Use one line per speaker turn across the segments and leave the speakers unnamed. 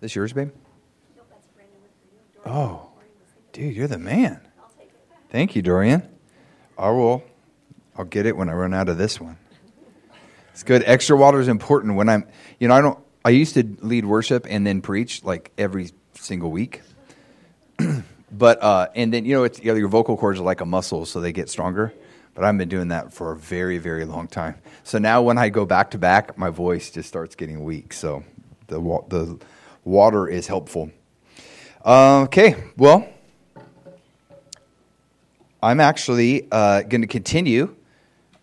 This yours, babe? Oh, dude, you're the man. Thank you, Dorian. I will. I'll get it when I run out of this one. It's good. Extra water is important when I'm. You know, I don't. I used to lead worship and then preach like every single week. but uh, and then you know, it's, you know, your vocal cords are like a muscle, so they get stronger. But I've been doing that for a very, very long time. So now when I go back to back, my voice just starts getting weak. So the the water is helpful. Uh, okay, well, I'm actually uh, going to continue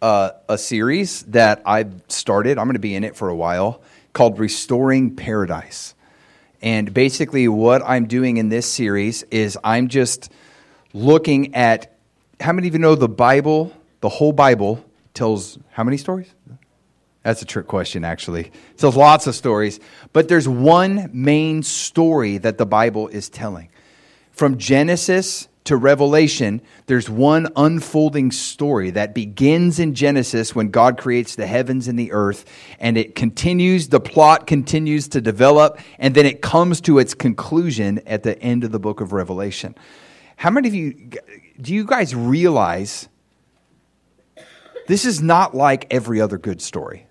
uh, a series that I've started. I'm going to be in it for a while called Restoring Paradise. And basically, what I'm doing in this series is I'm just looking at how many of you know the Bible, the whole Bible tells how many stories? That's a trick question, actually. Tells lots of stories, but there's one main story that the Bible is telling. From Genesis to Revelation, there's one unfolding story that begins in Genesis when God creates the heavens and the earth, and it continues, the plot continues to develop, and then it comes to its conclusion at the end of the book of Revelation. How many of you, do you guys realize this is not like every other good story?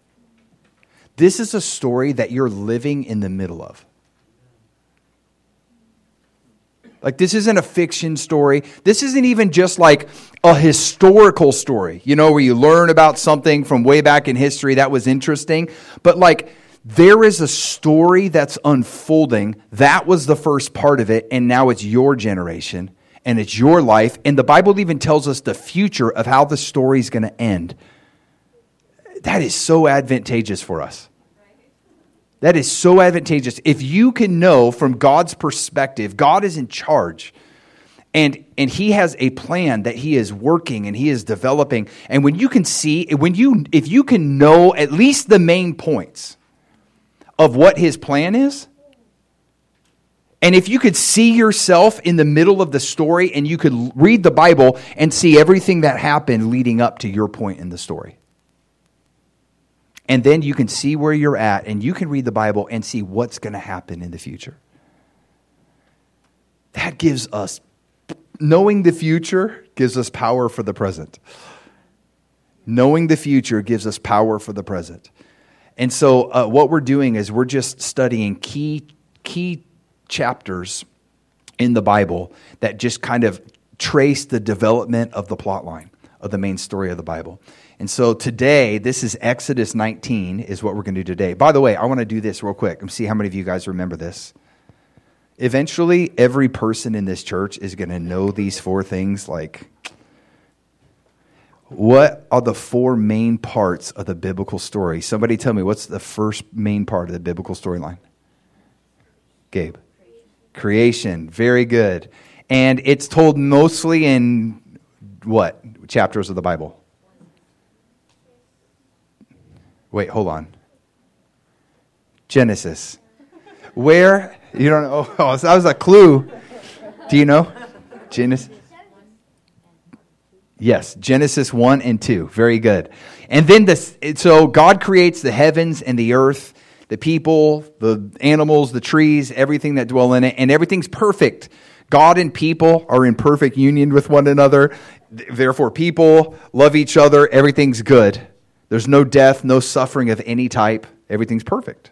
This is a story that you're living in the middle of. Like, this isn't a fiction story. This isn't even just like a historical story, you know, where you learn about something from way back in history that was interesting. But, like, there is a story that's unfolding. That was the first part of it, and now it's your generation and it's your life. And the Bible even tells us the future of how the story is going to end. That is so advantageous for us. That is so advantageous. If you can know from God's perspective, God is in charge. And, and he has a plan that he is working and he is developing. And when you can see, when you, if you can know at least the main points of what his plan is, and if you could see yourself in the middle of the story and you could read the Bible and see everything that happened leading up to your point in the story. And then you can see where you're at and you can read the Bible and see what's going to happen in the future. That gives us, knowing the future gives us power for the present. Knowing the future gives us power for the present. And so, uh, what we're doing is we're just studying key, key chapters in the Bible that just kind of trace the development of the plot line of the main story of the Bible. And so today, this is Exodus 19, is what we're going to do today. By the way, I want to do this real quick and see how many of you guys remember this. Eventually, every person in this church is going to know these four things. Like, what are the four main parts of the biblical story? Somebody tell me, what's the first main part of the biblical storyline? Gabe. Creation. Very good. And it's told mostly in what chapters of the Bible? Wait, hold on. Genesis. Where? You don't know? Oh, that was a clue. Do you know? Genesis. Yes, Genesis 1 and 2. Very good. And then this, so God creates the heavens and the earth, the people, the animals, the trees, everything that dwell in it, and everything's perfect. God and people are in perfect union with one another. Therefore, people love each other. Everything's good. There's no death, no suffering of any type. Everything's perfect.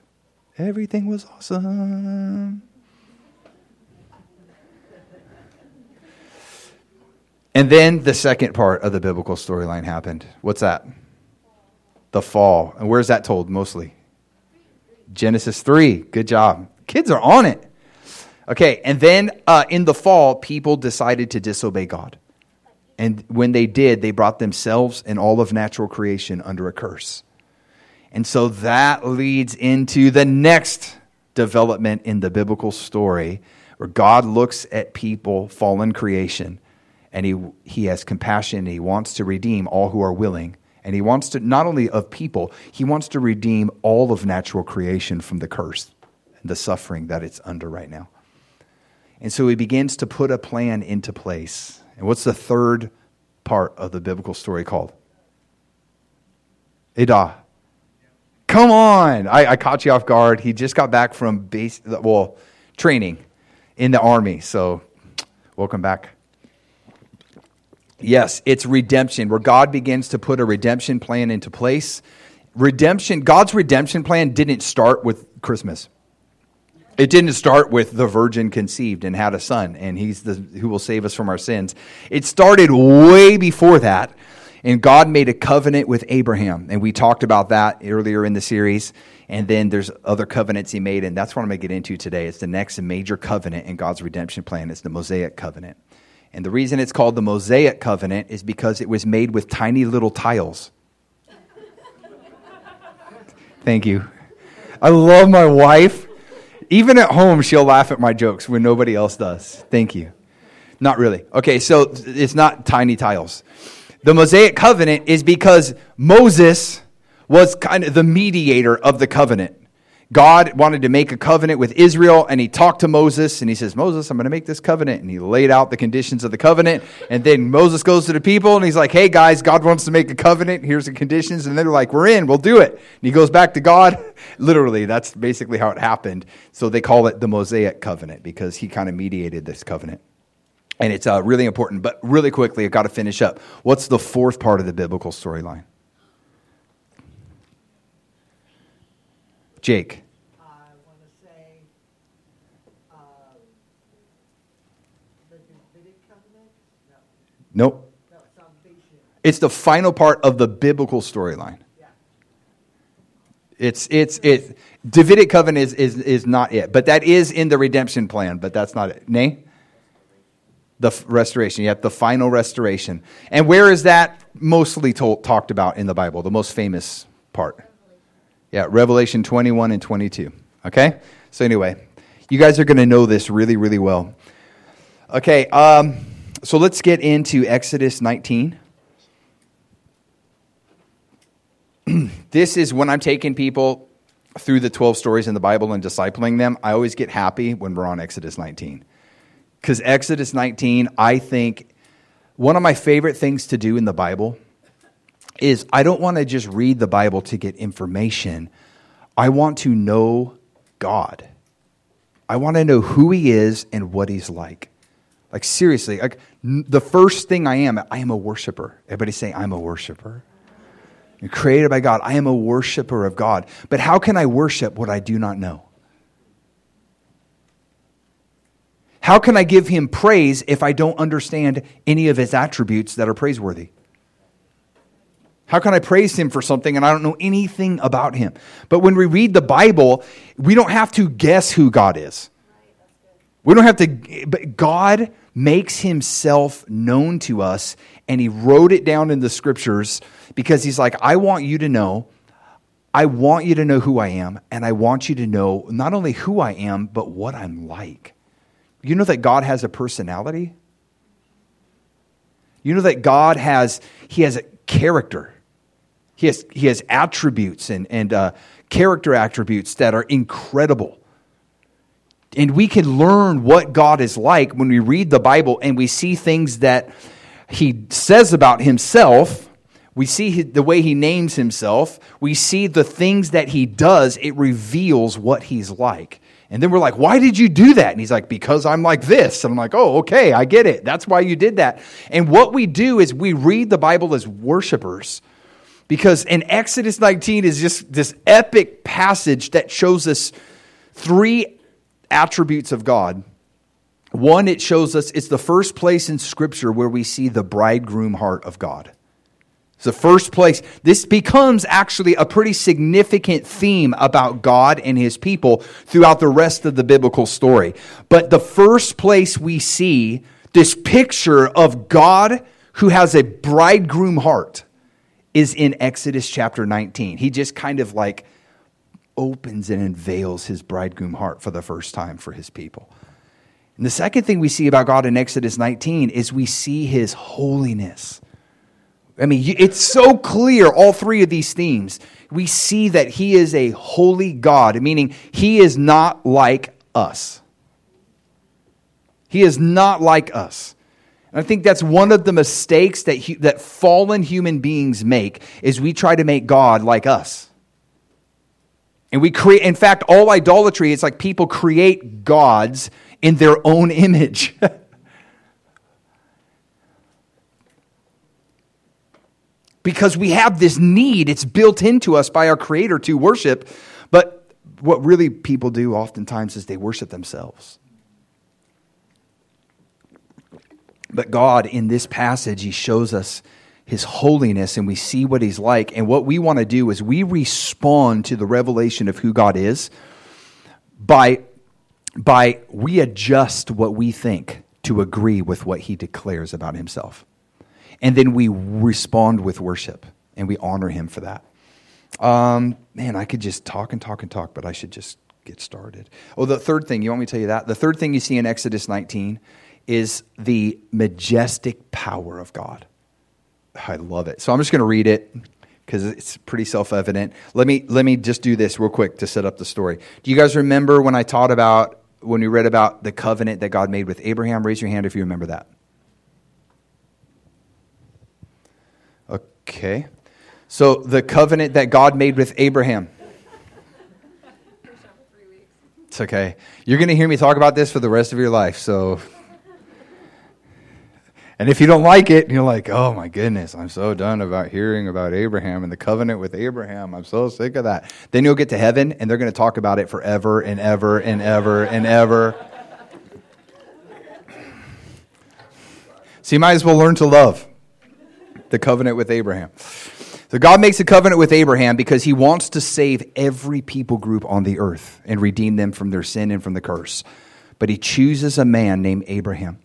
Everything was awesome. And then the second part of the biblical storyline happened. What's that? The fall. And where's that told mostly? Genesis 3. Good job. Kids are on it. Okay, and then uh, in the fall, people decided to disobey God. And when they did, they brought themselves and all of natural creation under a curse. And so that leads into the next development in the biblical story where God looks at people, fallen creation, and he, he has compassion and he wants to redeem all who are willing. And he wants to, not only of people, he wants to redeem all of natural creation from the curse and the suffering that it's under right now. And so he begins to put a plan into place. And what's the third part of the biblical story called? Edah. come on. I, I caught you off guard. He just got back from base, well, training in the army. So, welcome back. Yes, it's redemption, where God begins to put a redemption plan into place. Redemption, God's redemption plan didn't start with Christmas. It didn't start with the virgin conceived and had a son, and he's the who will save us from our sins. It started way before that, and God made a covenant with Abraham, and we talked about that earlier in the series. And then there's other covenants he made, and that's what I'm going to get into today. It's the next major covenant in God's redemption plan. It's the Mosaic covenant. And the reason it's called the Mosaic covenant is because it was made with tiny little tiles. Thank you. I love my wife. Even at home, she'll laugh at my jokes when nobody else does. Thank you. Not really. Okay, so it's not tiny tiles. The Mosaic covenant is because Moses was kind of the mediator of the covenant. God wanted to make a covenant with Israel, and he talked to Moses, and he says, Moses, I'm going to make this covenant. And he laid out the conditions of the covenant. And then Moses goes to the people, and he's like, Hey, guys, God wants to make a covenant. Here's the conditions. And they're like, We're in, we'll do it. And he goes back to God. Literally, that's basically how it happened. So they call it the Mosaic covenant because he kind of mediated this covenant. And it's uh, really important. But really quickly, I've got to finish up. What's the fourth part of the biblical storyline? Jake. Nope. It's the final part of the biblical storyline. It's it's it. Davidic covenant is, is is not it, but that is in the redemption plan. But that's not it. Nay, the restoration. You have the final restoration. And where is that mostly told, talked about in the Bible? The most famous part. Yeah, Revelation twenty one and twenty two. Okay. So anyway, you guys are going to know this really really well. Okay. Um, so let's get into Exodus 19. this is when I'm taking people through the 12 stories in the Bible and discipling them. I always get happy when we're on Exodus 19. Because Exodus 19, I think one of my favorite things to do in the Bible is I don't want to just read the Bible to get information. I want to know God. I want to know who He is and what He's like. Like, seriously, like, the first thing I am, I am a worshiper. Everybody say, I'm a worshiper. You're created by God. I am a worshiper of God. But how can I worship what I do not know? How can I give him praise if I don't understand any of his attributes that are praiseworthy? How can I praise him for something and I don't know anything about him? But when we read the Bible, we don't have to guess who God is. We don't have to, but God makes himself known to us and he wrote it down in the scriptures because he's like, I want you to know, I want you to know who I am, and I want you to know not only who I am, but what I'm like. You know that God has a personality? You know that God has, he has a character. He has, he has attributes and, and uh, character attributes that are incredible. And we can learn what God is like when we read the Bible and we see things that He says about Himself. We see the way He names Himself. We see the things that He does. It reveals what He's like. And then we're like, why did you do that? And he's like, because I'm like this. And I'm like, oh, okay, I get it. That's why you did that. And what we do is we read the Bible as worshipers. Because in Exodus 19 is just this epic passage that shows us three attributes of God. One, it shows us it's the first place in Scripture where we see the bridegroom heart of God. It's the first place. This becomes actually a pretty significant theme about God and his people throughout the rest of the biblical story. But the first place we see this picture of God who has a bridegroom heart is in Exodus chapter 19. He just kind of like opens and unveils his bridegroom heart for the first time for his people. And the second thing we see about God in Exodus 19 is we see his holiness. I mean, it's so clear, all three of these themes. We see that he is a holy God, meaning he is not like us. He is not like us. And I think that's one of the mistakes that, he, that fallen human beings make is we try to make God like us. And we create, in fact, all idolatry, it's like people create gods in their own image. because we have this need, it's built into us by our Creator to worship. But what really people do oftentimes is they worship themselves. But God, in this passage, He shows us His holiness and we see what He's like. And what we want to do is we respond to the revelation of who God is by, by we adjust what we think to agree with what He declares about Himself. And then we respond with worship and we honor Him for that. Um, man, I could just talk and talk and talk, but I should just get started. Oh, the third thing, you want me to tell you that? The third thing you see in Exodus 19 is the majestic power of God. I love it. So I'm just going to read it because it's pretty self-evident. Let me let me just do this real quick to set up the story. Do you guys remember when I taught about when we read about the covenant that God made with Abraham? Raise your hand if you remember that. Okay. So the covenant that God made with Abraham. It's okay. You're going to hear me talk about this for the rest of your life, so and if you don't like it, you're like, oh my goodness, I'm so done about hearing about Abraham and the covenant with Abraham. I'm so sick of that. Then you'll get to heaven and they're going to talk about it forever and ever and ever and ever. So you might as well learn to love the covenant with Abraham. So God makes a covenant with Abraham because he wants to save every people group on the earth and redeem them from their sin and from the curse. But he chooses a man named Abraham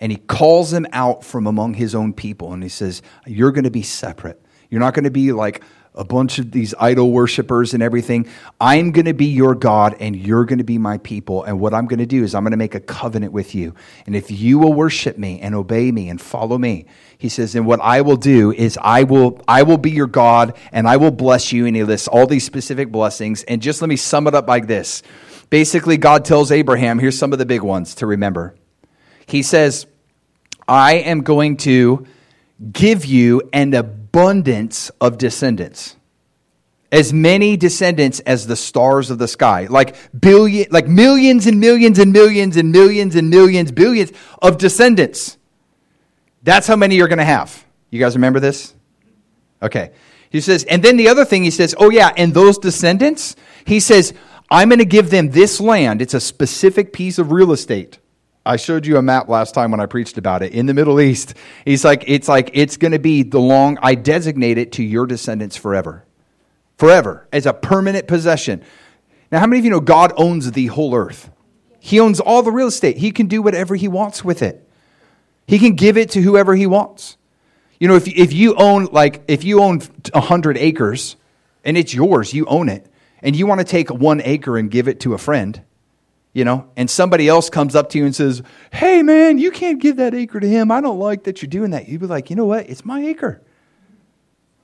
and he calls him out from among his own people and he says, You're going to be separate. You're not going to be like a bunch of these idol worshippers and everything. I'm going to be your God and you're going to be my people. And what I'm going to do is I'm going to make a covenant with you. And if you will worship me and obey me and follow me, he says, and what I will do is I will, I will be your God and I will bless you. And he lists all these specific blessings. And just let me sum it up like this. Basically, God tells Abraham, here's some of the big ones to remember. He says, I am going to give you an abundance of descendants. As many descendants as the stars of the sky. Like billion like millions and millions and millions and millions and millions, billions of descendants. That's how many you're going to have. You guys remember this? Okay. He says, and then the other thing he says, oh yeah, and those descendants, he says, I'm going to give them this land. It's a specific piece of real estate. I showed you a map last time when I preached about it in the Middle East. He's like, it's like, it's going to be the long, I designate it to your descendants forever. Forever. As a permanent possession. Now, how many of you know God owns the whole earth? He owns all the real estate. He can do whatever he wants with it. He can give it to whoever he wants. You know, if, if you own, like, if you own 100 acres and it's yours, you own it, and you want to take one acre and give it to a friend, you know, and somebody else comes up to you and says, Hey, man, you can't give that acre to him. I don't like that you're doing that. You'd be like, You know what? It's my acre.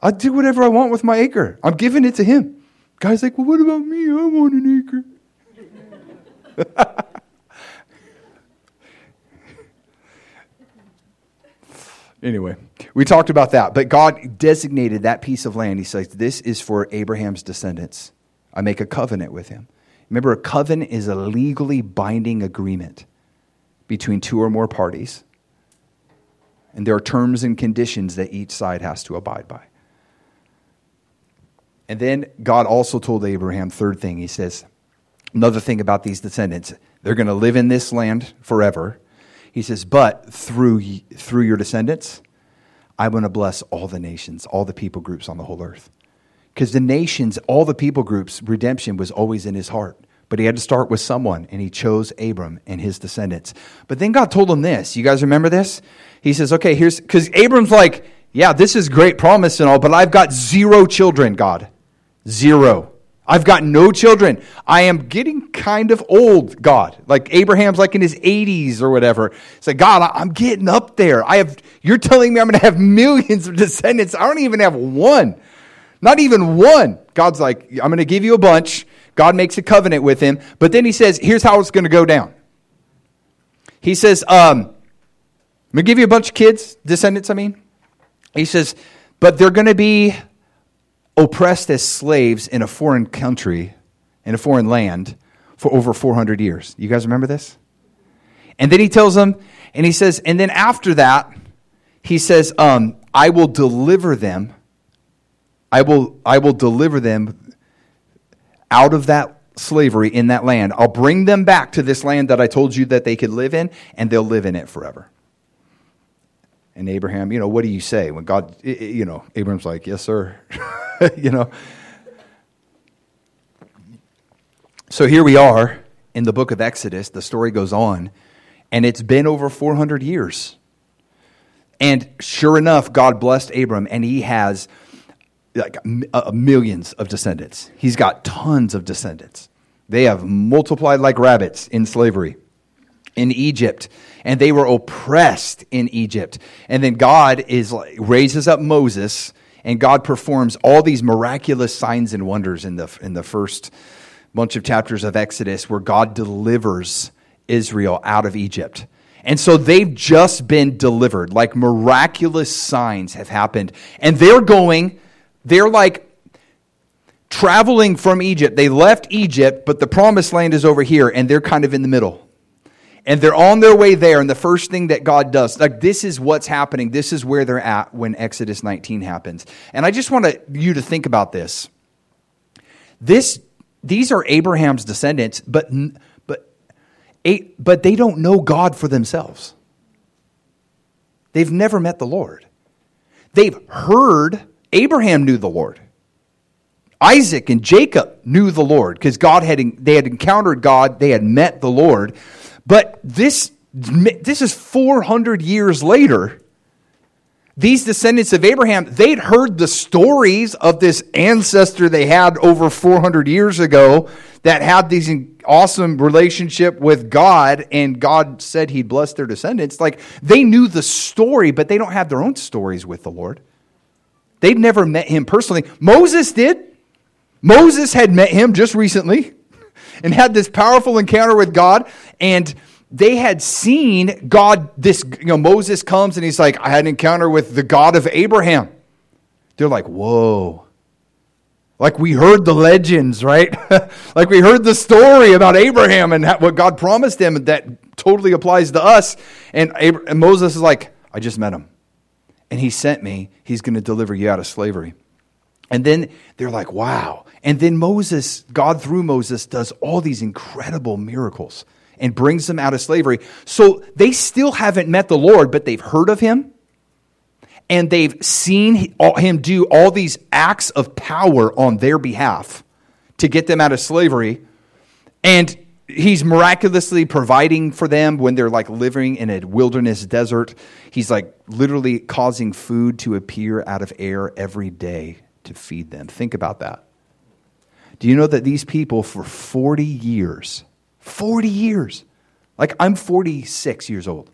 I'll do whatever I want with my acre. I'm giving it to him. Guy's like, Well, what about me? I want an acre. anyway, we talked about that. But God designated that piece of land. He says, This is for Abraham's descendants. I make a covenant with him. Remember, a covenant is a legally binding agreement between two or more parties. And there are terms and conditions that each side has to abide by. And then God also told Abraham, third thing, he says, another thing about these descendants, they're going to live in this land forever. He says, but through, through your descendants, I'm going to bless all the nations, all the people groups on the whole earth. Because the nations, all the people groups, redemption was always in his heart. But he had to start with someone, and he chose Abram and his descendants. But then God told him this. You guys remember this? He says, okay, here's, because Abram's like, yeah, this is great promise and all, but I've got zero children, God. Zero. I've got no children. I am getting kind of old, God. Like Abraham's like in his 80s or whatever. It's like, God, I'm getting up there. I have, you're telling me I'm going to have millions of descendants. I don't even have one. Not even one. God's like, I'm going to give you a bunch. God makes a covenant with him. But then he says, here's how it's going to go down. He says, um, I'm going to give you a bunch of kids, descendants, I mean. He says, but they're going to be oppressed as slaves in a foreign country in a foreign land for over 400 years. You guys remember this? And then he tells them, and he says, and then after that, he says, um, I will deliver them. I will, I will deliver them out of that slavery in that land. I'll bring them back to this land that I told you that they could live in, and they'll live in it forever. And Abraham, you know, what do you say when God, you know, Abraham's like, yes, sir. you know. So here we are in the book of Exodus. The story goes on, and it's been over 400 years. And sure enough, God blessed Abram, and he has like uh, millions of descendants. He's got tons of descendants. They have multiplied like rabbits in slavery in Egypt, and they were oppressed in Egypt. And then God is raises up Moses, and God performs all these miraculous signs and wonders in the in the first bunch of chapters of Exodus, where God delivers Israel out of Egypt. And so they've just been delivered. Like miraculous signs have happened. And they're going, they're like traveling from Egypt. They left Egypt, but the promised land is over here, and they're kind of in the middle. And they're on their way there, and the first thing that God does, like this is what's happening. This is where they're at when Exodus 19 happens. And I just want you to think about this. This, these are Abraham's descendants, but but but they don't know God for themselves. They've never met the Lord. They've heard Abraham knew the Lord. Isaac and Jacob knew the Lord because God had they had encountered God, they had met the Lord. But this this is 400 years later. These descendants of Abraham, they'd heard the stories of this ancestor they had over 400 years ago that had these awesome relationship with God and God said he'd bless their descendants. Like they knew the story, but they don't have their own stories with the Lord. They'd never met him personally. Moses did. Moses had met him just recently and had this powerful encounter with God and they had seen God this you know Moses comes and he's like I had an encounter with the God of Abraham. They're like, "Whoa." Like we heard the legends, right? like we heard the story about Abraham and what God promised him that totally applies to us. And, and Moses is like, I just met him. And he sent me. He's going to deliver you out of slavery. And then they're like, wow. And then Moses, God through Moses, does all these incredible miracles and brings them out of slavery. So they still haven't met the Lord, but they've heard of him and they've seen him do all these acts of power on their behalf to get them out of slavery. And he's miraculously providing for them when they're like living in a wilderness desert. He's like literally causing food to appear out of air every day to feed them. Think about that. Do you know that these people for 40 years, 40 years, like I'm 46 years old,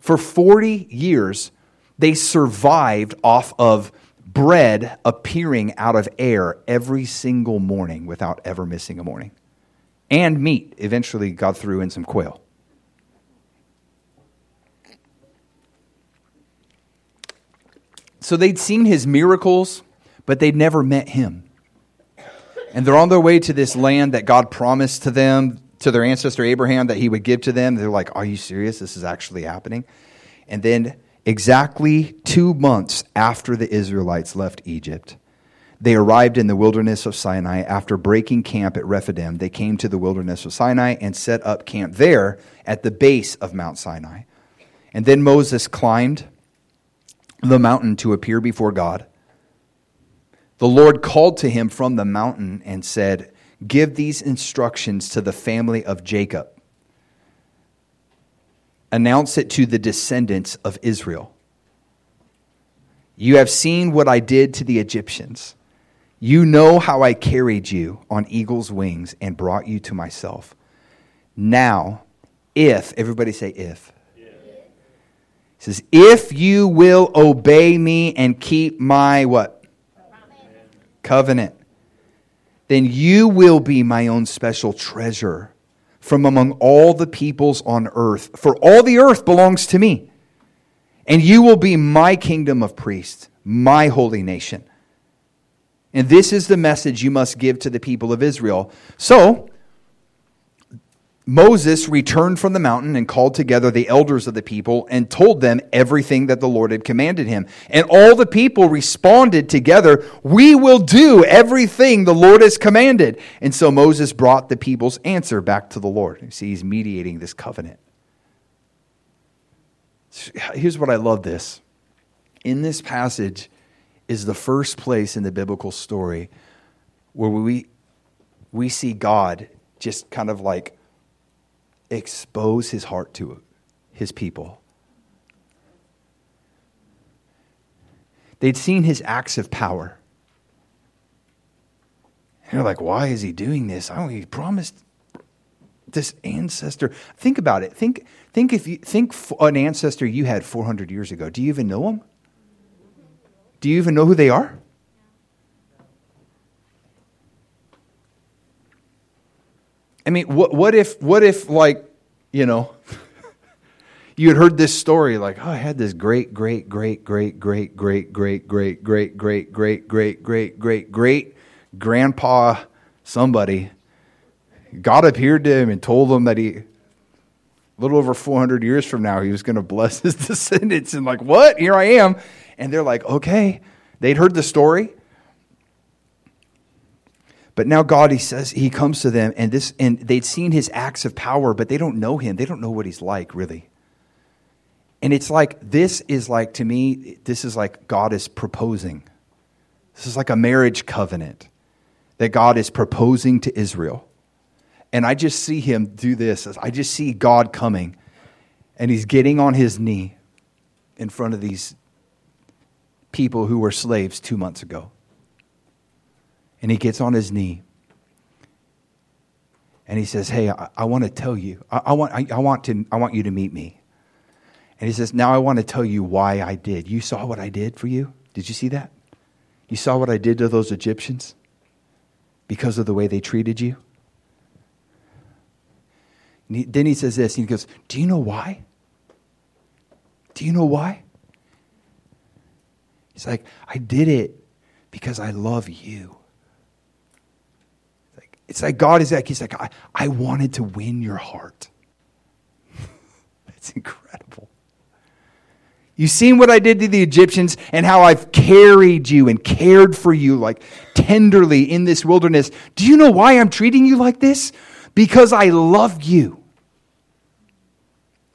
for 40 years, they survived off of bread appearing out of air every single morning without ever missing a morning. And meat eventually got through in some quail. So they'd seen his miracles, but they'd never met him. And they're on their way to this land that God promised to them, to their ancestor Abraham, that he would give to them. They're like, Are you serious? This is actually happening? And then Exactly two months after the Israelites left Egypt, they arrived in the wilderness of Sinai. After breaking camp at Rephidim, they came to the wilderness of Sinai and set up camp there at the base of Mount Sinai. And then Moses climbed the mountain to appear before God. The Lord called to him from the mountain and said, Give these instructions to the family of Jacob announce it to the descendants of Israel. You have seen what I did to the Egyptians. You know how I carried you on eagle's wings and brought you to myself. Now, if, everybody say if. He says, if you will obey me and keep my what? Covenant. Then you will be my own special treasure from among all the peoples on earth, for all the earth belongs to me. And you will be my kingdom of priests, my holy nation. And this is the message you must give to the people of Israel. So, Moses returned from the mountain and called together the elders of the people and told them everything that the Lord had commanded him. And all the people responded together, We will do everything the Lord has commanded. And so Moses brought the people's answer back to the Lord. You see, he's mediating this covenant. Here's what I love this. In this passage is the first place in the biblical story where we, we see God just kind of like expose his heart to his people. They'd seen his acts of power. And they're like, why is he doing this? Oh, he promised this ancestor. Think about it. Think, think if you think an ancestor you had 400 years ago. Do you even know them? Do you even know who they are? I mean, what, what if, what if, like, you know, you had heard this story, like, oh, I had this great, great, great, great, great, great, great, great, great, great, great, great, great, great, great great grandpa somebody. God appeared to him and told him that he, a little over 400 years from now, he was going to bless his descendants. And, like, what? Here I am. And they're like, okay. They'd heard the story. But now God, he says, he comes to them, and this, and they'd seen his acts of power, but they don't know him. They don't know what he's like, really. And it's like, this is like, to me, this is like God is proposing. This is like a marriage covenant that God is proposing to Israel. And I just see him do this. I just see God coming, and he's getting on his knee in front of these people who were slaves two months ago and he gets on his knee and he says, Hey, I, I want to tell you, I, I want, I, I, want to, I want you to meet me. And he says, Now I want to tell you why I did. You saw what I did for you? Did you see that? You saw what I did to those Egyptians because of the way they treated you? He, then he says this, and he goes, Do you know why? Do you know why? He's like, I did it because I love you. It's like God is like, He's like, I, I wanted to win your heart. It's incredible. You've seen what I did to the Egyptians and how I've carried you and cared for you like tenderly in this wilderness. Do you know why I'm treating you like this? Because I love you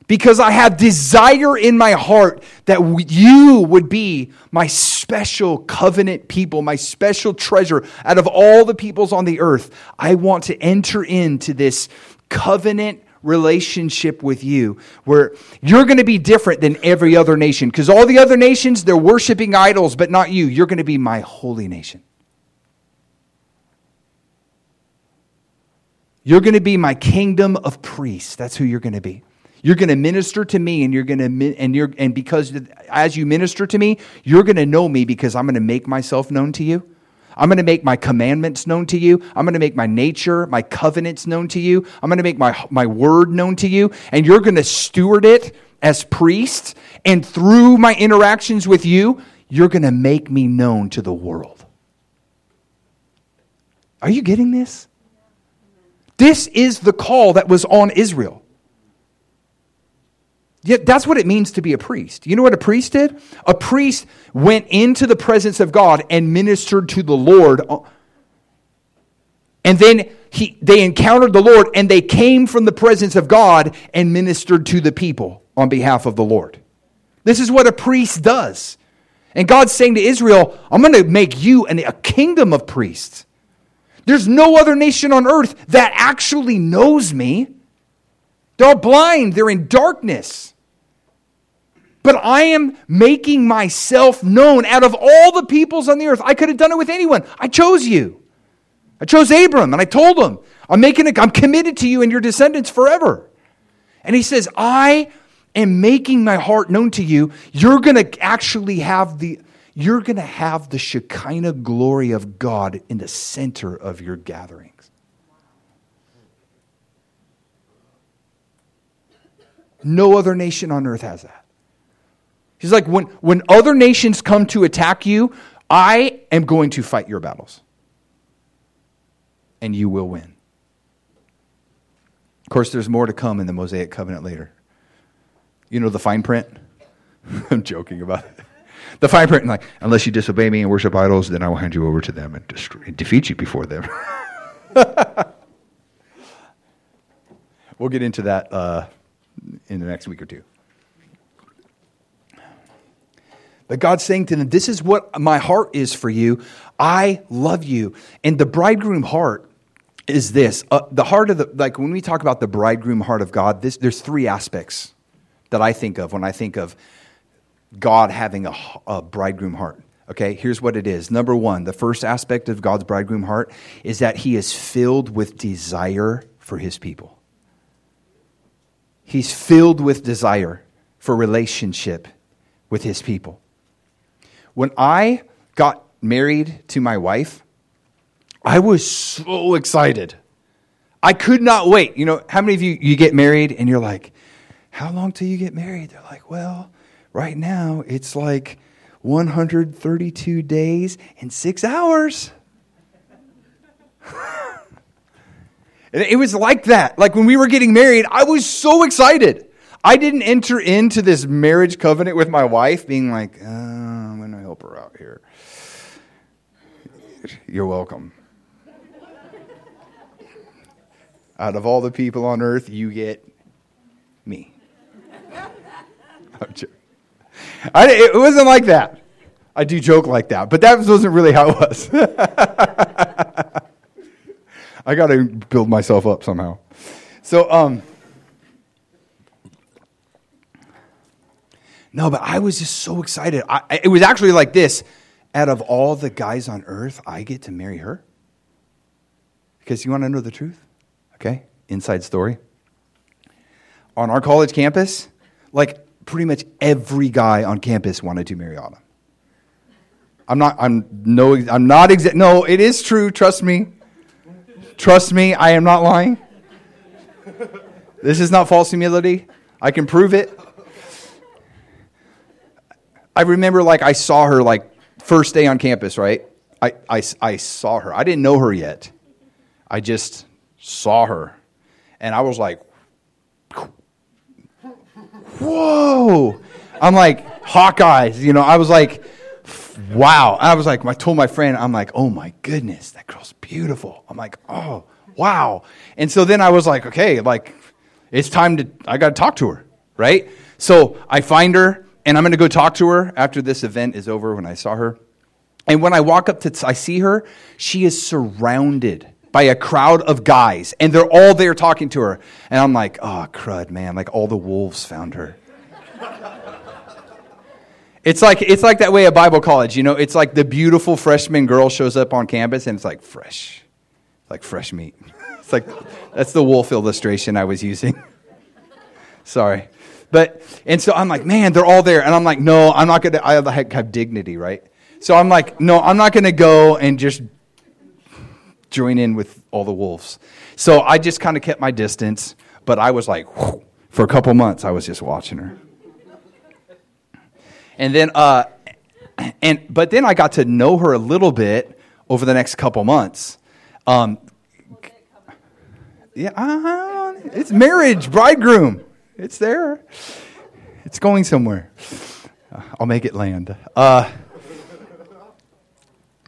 because I have desire in my heart that you would be my special covenant people, my special treasure out of all the peoples on the earth. I want to enter into this covenant relationship with you where you're going to be different than every other nation because all the other nations, they're worshiping idols, but not you. You're going to be my holy nation. You're going to be my kingdom of priests. That's who you're going to be. You're going to minister to me, and you're going to and you're and because as you minister to me, you're going to know me because I'm going to make myself known to you. I'm going to make my commandments known to you. I'm going to make my nature, my covenants known to you. I'm going to make my, my word known to you. And you're going to steward it as priests. And through my interactions with you, you're going to make me known to the world. Are you getting this? This is the call that was on Israel. Yeah, that's what it means to be a priest. You know what a priest did? A priest went into the presence of God and ministered to the Lord. And then he, they encountered the Lord and they came from the presence of God and ministered to the people on behalf of the Lord. This is what a priest does. And God's saying to Israel, I'm going to make you an, a kingdom of priests. There's no other nation on earth that actually knows me. They're blind, they're in darkness but I am making myself known out of all the peoples on the earth. I could have done it with anyone. I chose you. I chose Abram and I told him, I'm making it, I'm committed to you and your descendants forever. And he says, I am making my heart known to you. You're going to actually have the you're to have the Shekinah glory of God in the center of your gatherings. No other nation on earth has that. He's like, when, when other nations come to attack you, I am going to fight your battles, and you will win. Of course, there's more to come in the Mosaic covenant later. You know the fine print? I'm joking about it. The fine print, like, unless you disobey me and worship idols, then I will hand you over to them and, destroy, and defeat you before them. we'll get into that uh, in the next week or two. But God's saying to them, This is what my heart is for you. I love you. And the bridegroom heart is this uh, the heart of the, like when we talk about the bridegroom heart of God, this, there's three aspects that I think of when I think of God having a, a bridegroom heart. Okay, here's what it is. Number one, the first aspect of God's bridegroom heart is that he is filled with desire for his people. He's filled with desire for relationship with his people. When I got married to my wife, I was so excited. I could not wait. You know, how many of you you get married and you're like, "How long till you get married?" They're like, "Well, right now it's like 132 days and 6 hours." it was like that. Like when we were getting married, I was so excited. I didn't enter into this marriage covenant with my wife being like, oh, I'm going to help her out here. You're welcome. out of all the people on earth, you get me. I, it wasn't like that. I do joke like that, but that wasn't really how it was. I got to build myself up somehow. So, um, No, but I was just so excited. I, it was actually like this out of all the guys on earth, I get to marry her. Because you want to know the truth? Okay, inside story. On our college campus, like pretty much every guy on campus wanted to marry Autumn. I'm not, I'm no, I'm not exa- No, it is true. Trust me. Trust me, I am not lying. This is not false humility. I can prove it. I remember like I saw her like first day on campus, right? I, I, I saw her. I didn't know her yet. I just saw her. And I was like, whoa. I'm like, Hawkeyes, you know, I was like, wow. I was like, I told my friend, I'm like, oh my goodness, that girl's beautiful. I'm like, oh, wow. And so then I was like, okay, like, it's time to, I got to talk to her, right? So I find her and I'm going to go talk to her after this event is over when I saw her. And when I walk up to, I see her, she is surrounded by a crowd of guys, and they're all there talking to her. And I'm like, oh, crud, man. Like all the wolves found her. It's like, it's like that way at Bible college. You know, it's like the beautiful freshman girl shows up on campus, and it's like fresh, like fresh meat. It's like, that's the wolf illustration I was using. Sorry. But, and so I'm like, man, they're all there. And I'm like, no, I'm not going to, I have dignity, right? So I'm like, no, I'm not going to go and just join in with all the wolves. So I just kind of kept my distance, but I was like, for a couple months, I was just watching her. And then, uh, and, but then I got to know her a little bit over the next couple months. Um, yeah, uh, it's marriage, bridegroom. It's there. It's going somewhere. I'll make it land. Uh,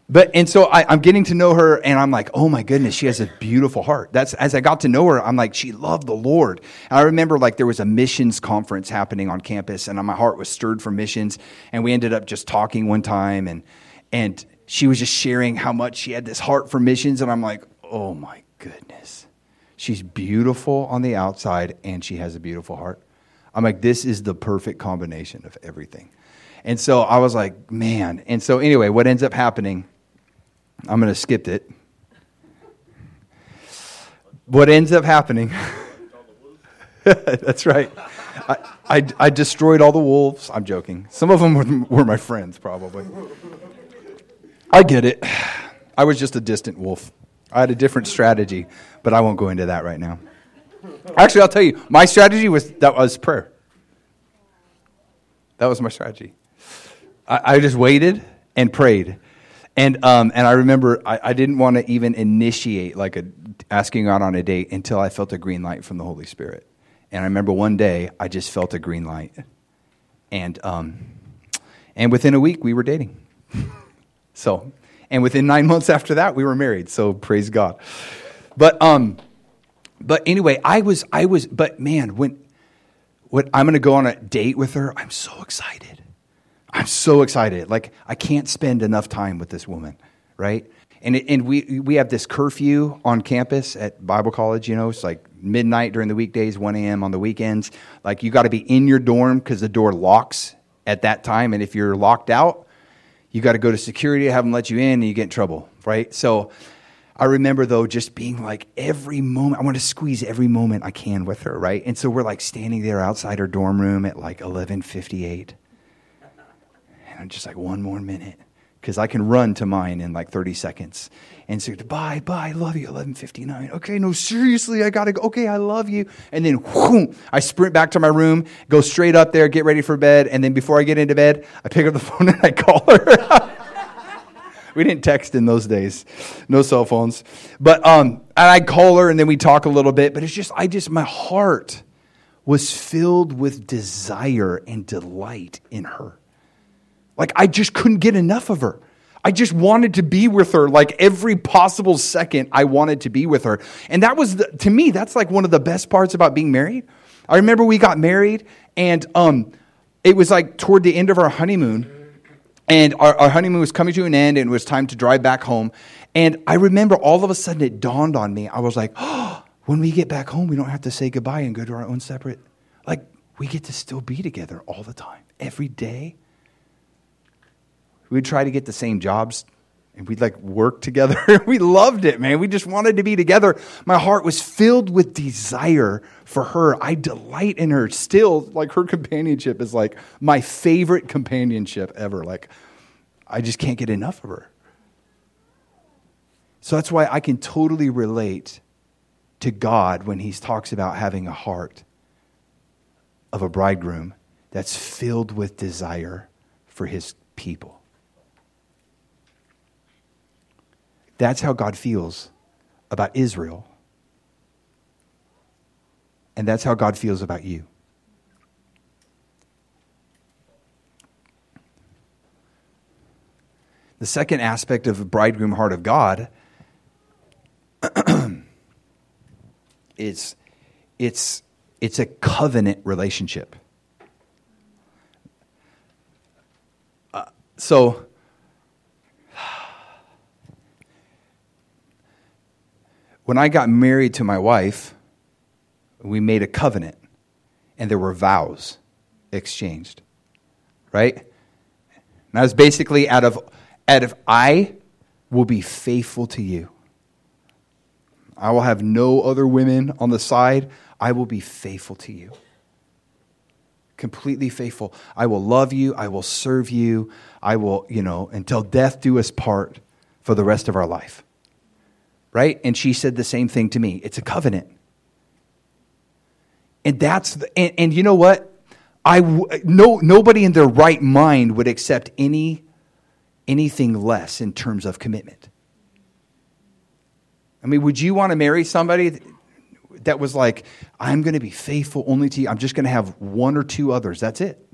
but and so I, am getting to know her, and I'm like, oh my goodness, she has a beautiful heart. That's as I got to know her, I'm like, she loved the Lord. And I remember like there was a missions conference happening on campus, and uh, my heart was stirred for missions. And we ended up just talking one time, and and she was just sharing how much she had this heart for missions, and I'm like, oh my goodness. She's beautiful on the outside and she has a beautiful heart. I'm like, this is the perfect combination of everything. And so I was like, man. And so, anyway, what ends up happening, I'm going to skip it. What ends up happening, that's right. I, I, I, destroyed all the wolves. I'm joking. Some of them were, were my friends, probably. I get it. I was just a distant wolf. I had a different strategy, but I won't go into that right now. Actually, I'll tell you, my strategy was that was prayer. That was my strategy. I, I just waited and prayed. And um, and I remember I, I didn't want to even initiate like a asking out on a date until I felt a green light from the Holy Spirit. And I remember one day I just felt a green light, and um, and within a week we were dating. so, and within nine months after that we were married. So praise God. But um, but anyway, I was I was but man when what I'm going to go on a date with her, I'm so excited. I'm so excited. Like I can't spend enough time with this woman, right? And, it, and we, we have this curfew on campus at Bible College, you know, it's like midnight during the weekdays, 1 a.m. on the weekends. Like you got to be in your dorm because the door locks at that time. And if you're locked out, you got to go to security have them let you in and you get in trouble, right? So I remember though just being like every moment, I want to squeeze every moment I can with her, right? And so we're like standing there outside her dorm room at like 1158. I'm just like, one more minute because I can run to mine in like 30 seconds and say, bye, bye, love you, 1159. Okay, no, seriously, I gotta go. Okay, I love you. And then whoom, I sprint back to my room, go straight up there, get ready for bed. And then before I get into bed, I pick up the phone and I call her. we didn't text in those days, no cell phones. But um, and I call her and then we talk a little bit. But it's just, I just, my heart was filled with desire and delight in her. Like I just couldn't get enough of her. I just wanted to be with her like every possible second I wanted to be with her. And that was the, to me that's like one of the best parts about being married. I remember we got married and um it was like toward the end of our honeymoon and our, our honeymoon was coming to an end and it was time to drive back home. And I remember all of a sudden it dawned on me. I was like, "Oh, when we get back home we don't have to say goodbye and go to our own separate like we get to still be together all the time every day We'd try to get the same jobs and we'd like work together. we loved it, man. We just wanted to be together. My heart was filled with desire for her. I delight in her still. Like her companionship is like my favorite companionship ever. Like I just can't get enough of her. So that's why I can totally relate to God when he talks about having a heart of a bridegroom that's filled with desire for his people. That's how God feels about Israel. And that's how God feels about you. The second aspect of the bridegroom heart of God is it's, it's a covenant relationship. Uh, so When I got married to my wife, we made a covenant and there were vows exchanged. Right? And that was basically out of, out of I will be faithful to you. I will have no other women on the side. I will be faithful to you. Completely faithful. I will love you. I will serve you. I will, you know, until death do us part for the rest of our life right? And she said the same thing to me. It's a covenant. And that's, the, and, and you know what? I, no, nobody in their right mind would accept any, anything less in terms of commitment. I mean, would you want to marry somebody that was like, I'm going to be faithful only to you. I'm just going to have one or two others. That's it.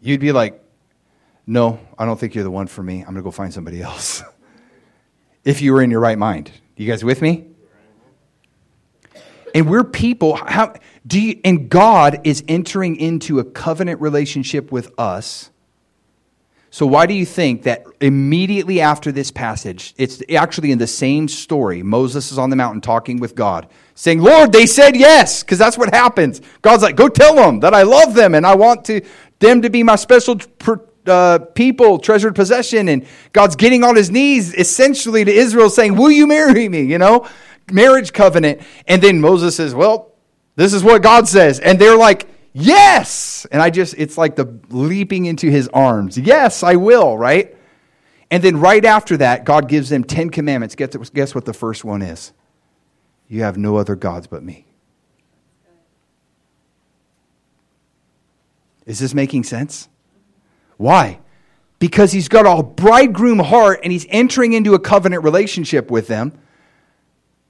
You'd be like, no, I don't think you're the one for me. I'm going to go find somebody else. if you were in your right mind. You guys with me? And we're people. How do you, and God is entering into a covenant relationship with us. So why do you think that immediately after this passage, it's actually in the same story. Moses is on the mountain talking with God, saying, "Lord, they said yes," because that's what happens. God's like, "Go tell them that I love them and I want to them to be my special uh, people, treasured possession, and God's getting on his knees essentially to Israel saying, Will you marry me? You know, marriage covenant. And then Moses says, Well, this is what God says. And they're like, Yes. And I just, it's like the leaping into his arms. Yes, I will, right? And then right after that, God gives them 10 commandments. Guess, guess what the first one is? You have no other gods but me. Is this making sense? Why? Because he's got a bridegroom heart and he's entering into a covenant relationship with them.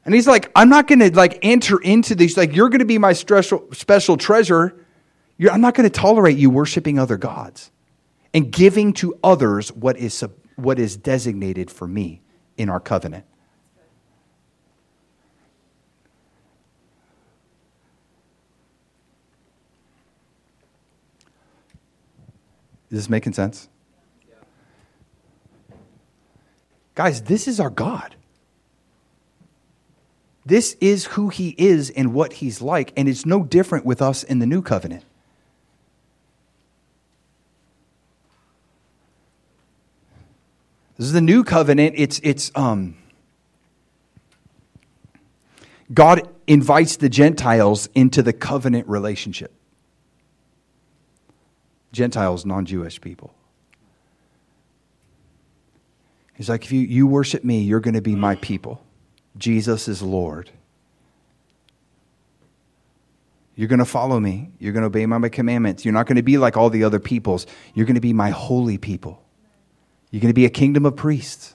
And he's like, I'm not going to like enter into these, like, you're going to be my special, special treasure. You're, I'm not going to tolerate you worshiping other gods and giving to others what is, what is designated for me in our covenant. Is this making sense? Guys, this is our God. This is who he is and what he's like, and it's no different with us in the new covenant. This is the new covenant. It's, it's, um, God invites the Gentiles into the covenant relationship. Gentiles, non Jewish people. He's like, if you, you worship me, you're going to be my people. Jesus is Lord. You're going to follow me. You're going to obey my commandments. You're not going to be like all the other peoples. You're going to be my holy people. You're going to be a kingdom of priests.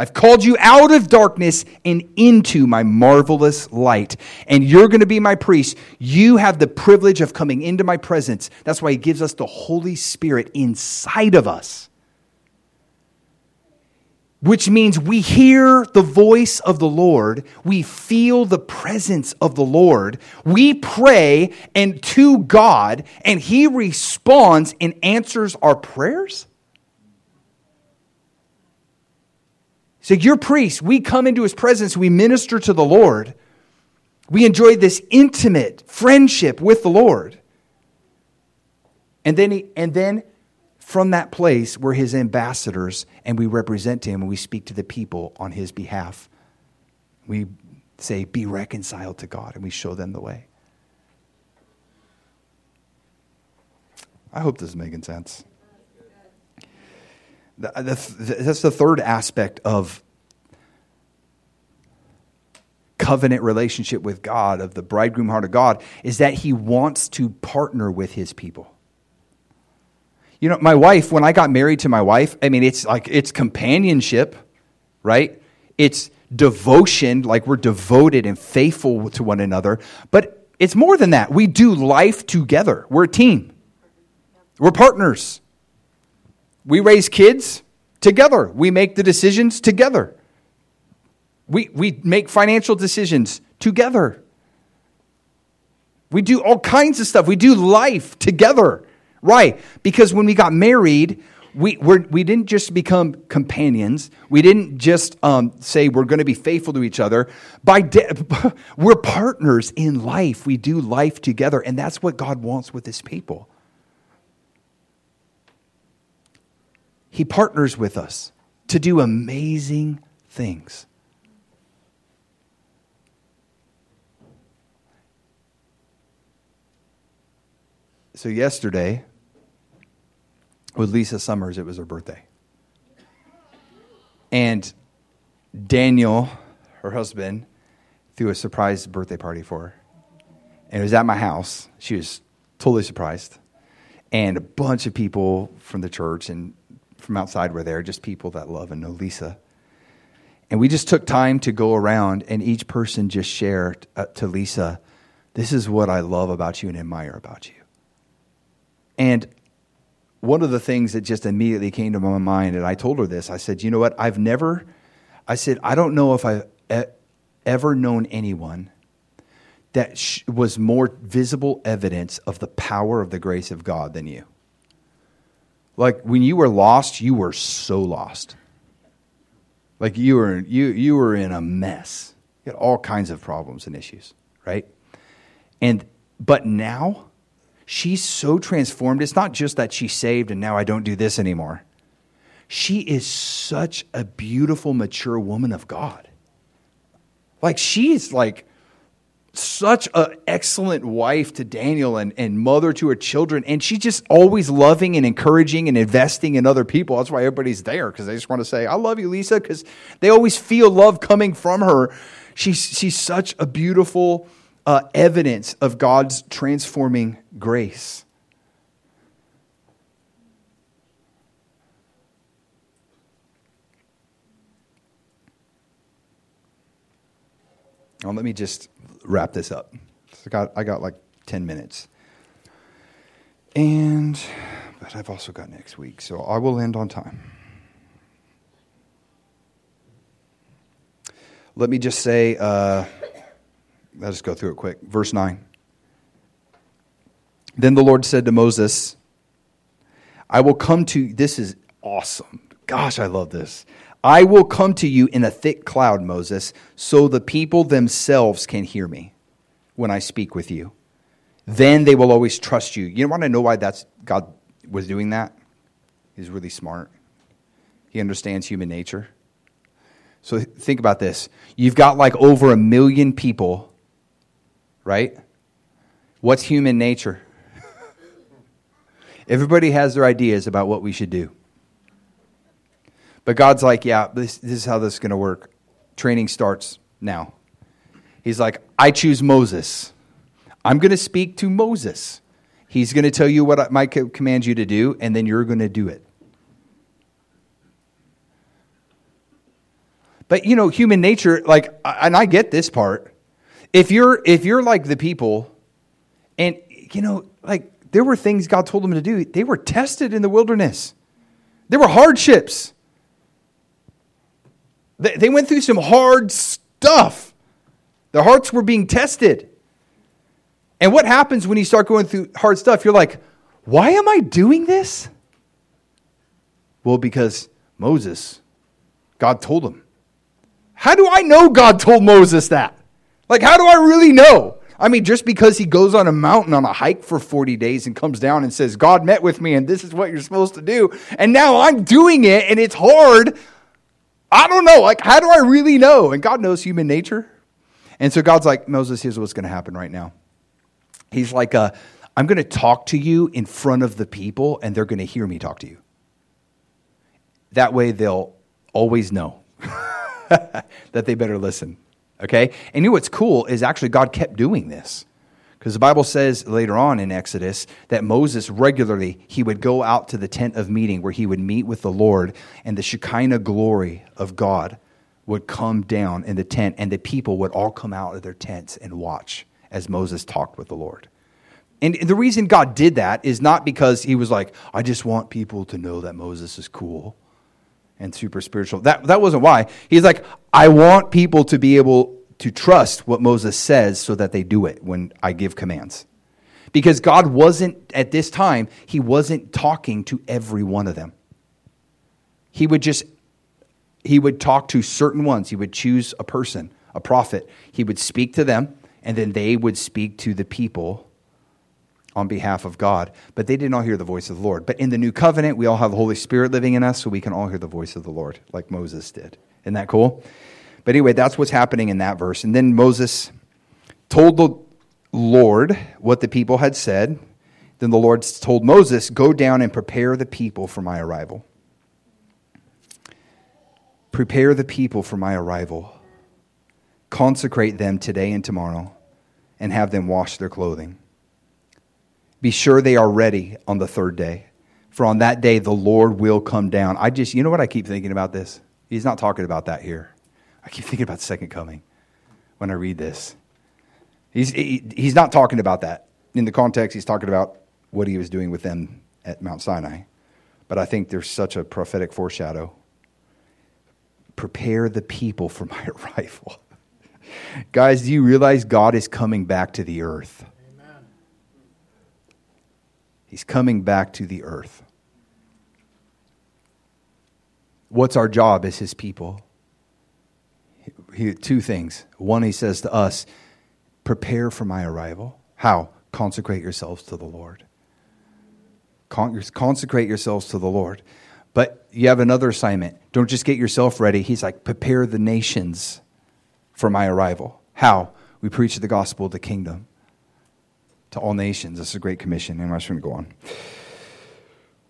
I've called you out of darkness and into my marvelous light. And you're going to be my priest. You have the privilege of coming into my presence. That's why he gives us the Holy Spirit inside of us. Which means we hear the voice of the Lord, we feel the presence of the Lord, we pray and to God, and He responds and answers our prayers. So you're priests. We come into his presence. We minister to the Lord. We enjoy this intimate friendship with the Lord. And then, he, and then from that place, we're his ambassadors and we represent him and we speak to the people on his behalf. We say, Be reconciled to God, and we show them the way. I hope this is making sense. Uh, that's the third aspect of covenant relationship with God, of the bridegroom heart of God, is that he wants to partner with his people. You know, my wife, when I got married to my wife, I mean, it's like, it's companionship, right? It's devotion, like we're devoted and faithful to one another. But it's more than that. We do life together, we're a team, we're partners. We raise kids together. We make the decisions together. We, we make financial decisions together. We do all kinds of stuff. We do life together. Right. Because when we got married, we, we're, we didn't just become companions. We didn't just um, say we're going to be faithful to each other. By de- we're partners in life. We do life together, and that's what God wants with His people. He partners with us to do amazing things. So, yesterday, with Lisa Summers, it was her birthday. And Daniel, her husband, threw a surprise birthday party for her. And it was at my house. She was totally surprised. And a bunch of people from the church and from outside were there, just people that love and know Lisa. And we just took time to go around and each person just shared uh, to Lisa, this is what I love about you and admire about you. And one of the things that just immediately came to my mind, and I told her this, I said, you know what? I've never, I said, I don't know if I've ever known anyone that was more visible evidence of the power of the grace of God than you. Like when you were lost, you were so lost. Like you were you you were in a mess. You had all kinds of problems and issues, right? And but now she's so transformed. It's not just that she's saved and now I don't do this anymore. She is such a beautiful, mature woman of God. Like she's like such an excellent wife to Daniel and, and mother to her children. And she's just always loving and encouraging and investing in other people. That's why everybody's there because they just want to say, I love you, Lisa, because they always feel love coming from her. She's, she's such a beautiful uh, evidence of God's transforming grace. Let me just wrap this up. I got, I got like 10 minutes. And, but I've also got next week, so I will end on time. Let me just say, uh, let's just go through it quick. Verse 9. Then the Lord said to Moses, I will come to, this is awesome. Gosh, I love this. I will come to you in a thick cloud, Moses, so the people themselves can hear me when I speak with you. Then they will always trust you. You want to know why that's God was doing that? He's really smart. He understands human nature. So think about this. You've got like over a million people, right? What's human nature? Everybody has their ideas about what we should do. But God's like, yeah, this, this is how this is going to work. Training starts now. He's like, I choose Moses. I'm going to speak to Moses. He's going to tell you what I might command you to do, and then you're going to do it. But you know, human nature, like, and I get this part. If you're if you're like the people, and you know, like there were things God told them to do. They were tested in the wilderness. There were hardships. They, they went through some hard stuff. Their hearts were being tested. And what happens when you start going through hard stuff? You're like, why am I doing this? Well, because Moses, God told him. How do I know God told Moses that? Like, how do I really know? I mean, just because he goes on a mountain on a hike for 40 days and comes down and says, God met with me and this is what you're supposed to do, and now I'm doing it and it's hard. I don't know. Like, how do I really know? And God knows human nature. And so God's like, Moses, here's what's going to happen right now. He's like, uh, I'm going to talk to you in front of the people, and they're going to hear me talk to you. That way, they'll always know that they better listen. Okay? And you know what's cool is actually God kept doing this. Because the Bible says later on in Exodus that Moses regularly he would go out to the tent of meeting where he would meet with the Lord and the Shekinah glory of God would come down in the tent and the people would all come out of their tents and watch as Moses talked with the Lord. And the reason God did that is not because he was like, I just want people to know that Moses is cool and super spiritual. That, that wasn't why. He's like, I want people to be able to trust what Moses says so that they do it when I give commands. Because God wasn't, at this time, he wasn't talking to every one of them. He would just, he would talk to certain ones. He would choose a person, a prophet. He would speak to them and then they would speak to the people on behalf of God. But they did not hear the voice of the Lord. But in the new covenant, we all have the Holy Spirit living in us, so we can all hear the voice of the Lord, like Moses did. Isn't that cool? But anyway, that's what's happening in that verse. And then Moses told the Lord what the people had said. Then the Lord told Moses, Go down and prepare the people for my arrival. Prepare the people for my arrival. Consecrate them today and tomorrow, and have them wash their clothing. Be sure they are ready on the third day, for on that day the Lord will come down. I just, you know what I keep thinking about this? He's not talking about that here. I keep thinking about the second coming when I read this. He's, he, he's not talking about that. In the context, he's talking about what he was doing with them at Mount Sinai. But I think there's such a prophetic foreshadow. Prepare the people for my arrival. Guys, do you realize God is coming back to the earth? Amen. He's coming back to the earth. What's our job as his people? He, two things. One, he says to us, prepare for my arrival. How? Consecrate yourselves to the Lord. Con- consecrate yourselves to the Lord. But you have another assignment. Don't just get yourself ready. He's like, prepare the nations for my arrival. How? We preach the gospel of the kingdom to all nations. This is a great commission. And I'm going to go on.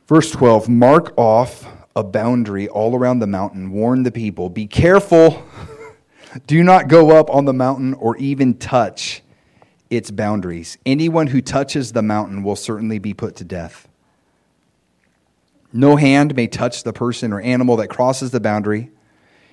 Verse 12 Mark off a boundary all around the mountain. Warn the people. Be careful. Do not go up on the mountain or even touch its boundaries. Anyone who touches the mountain will certainly be put to death. No hand may touch the person or animal that crosses the boundary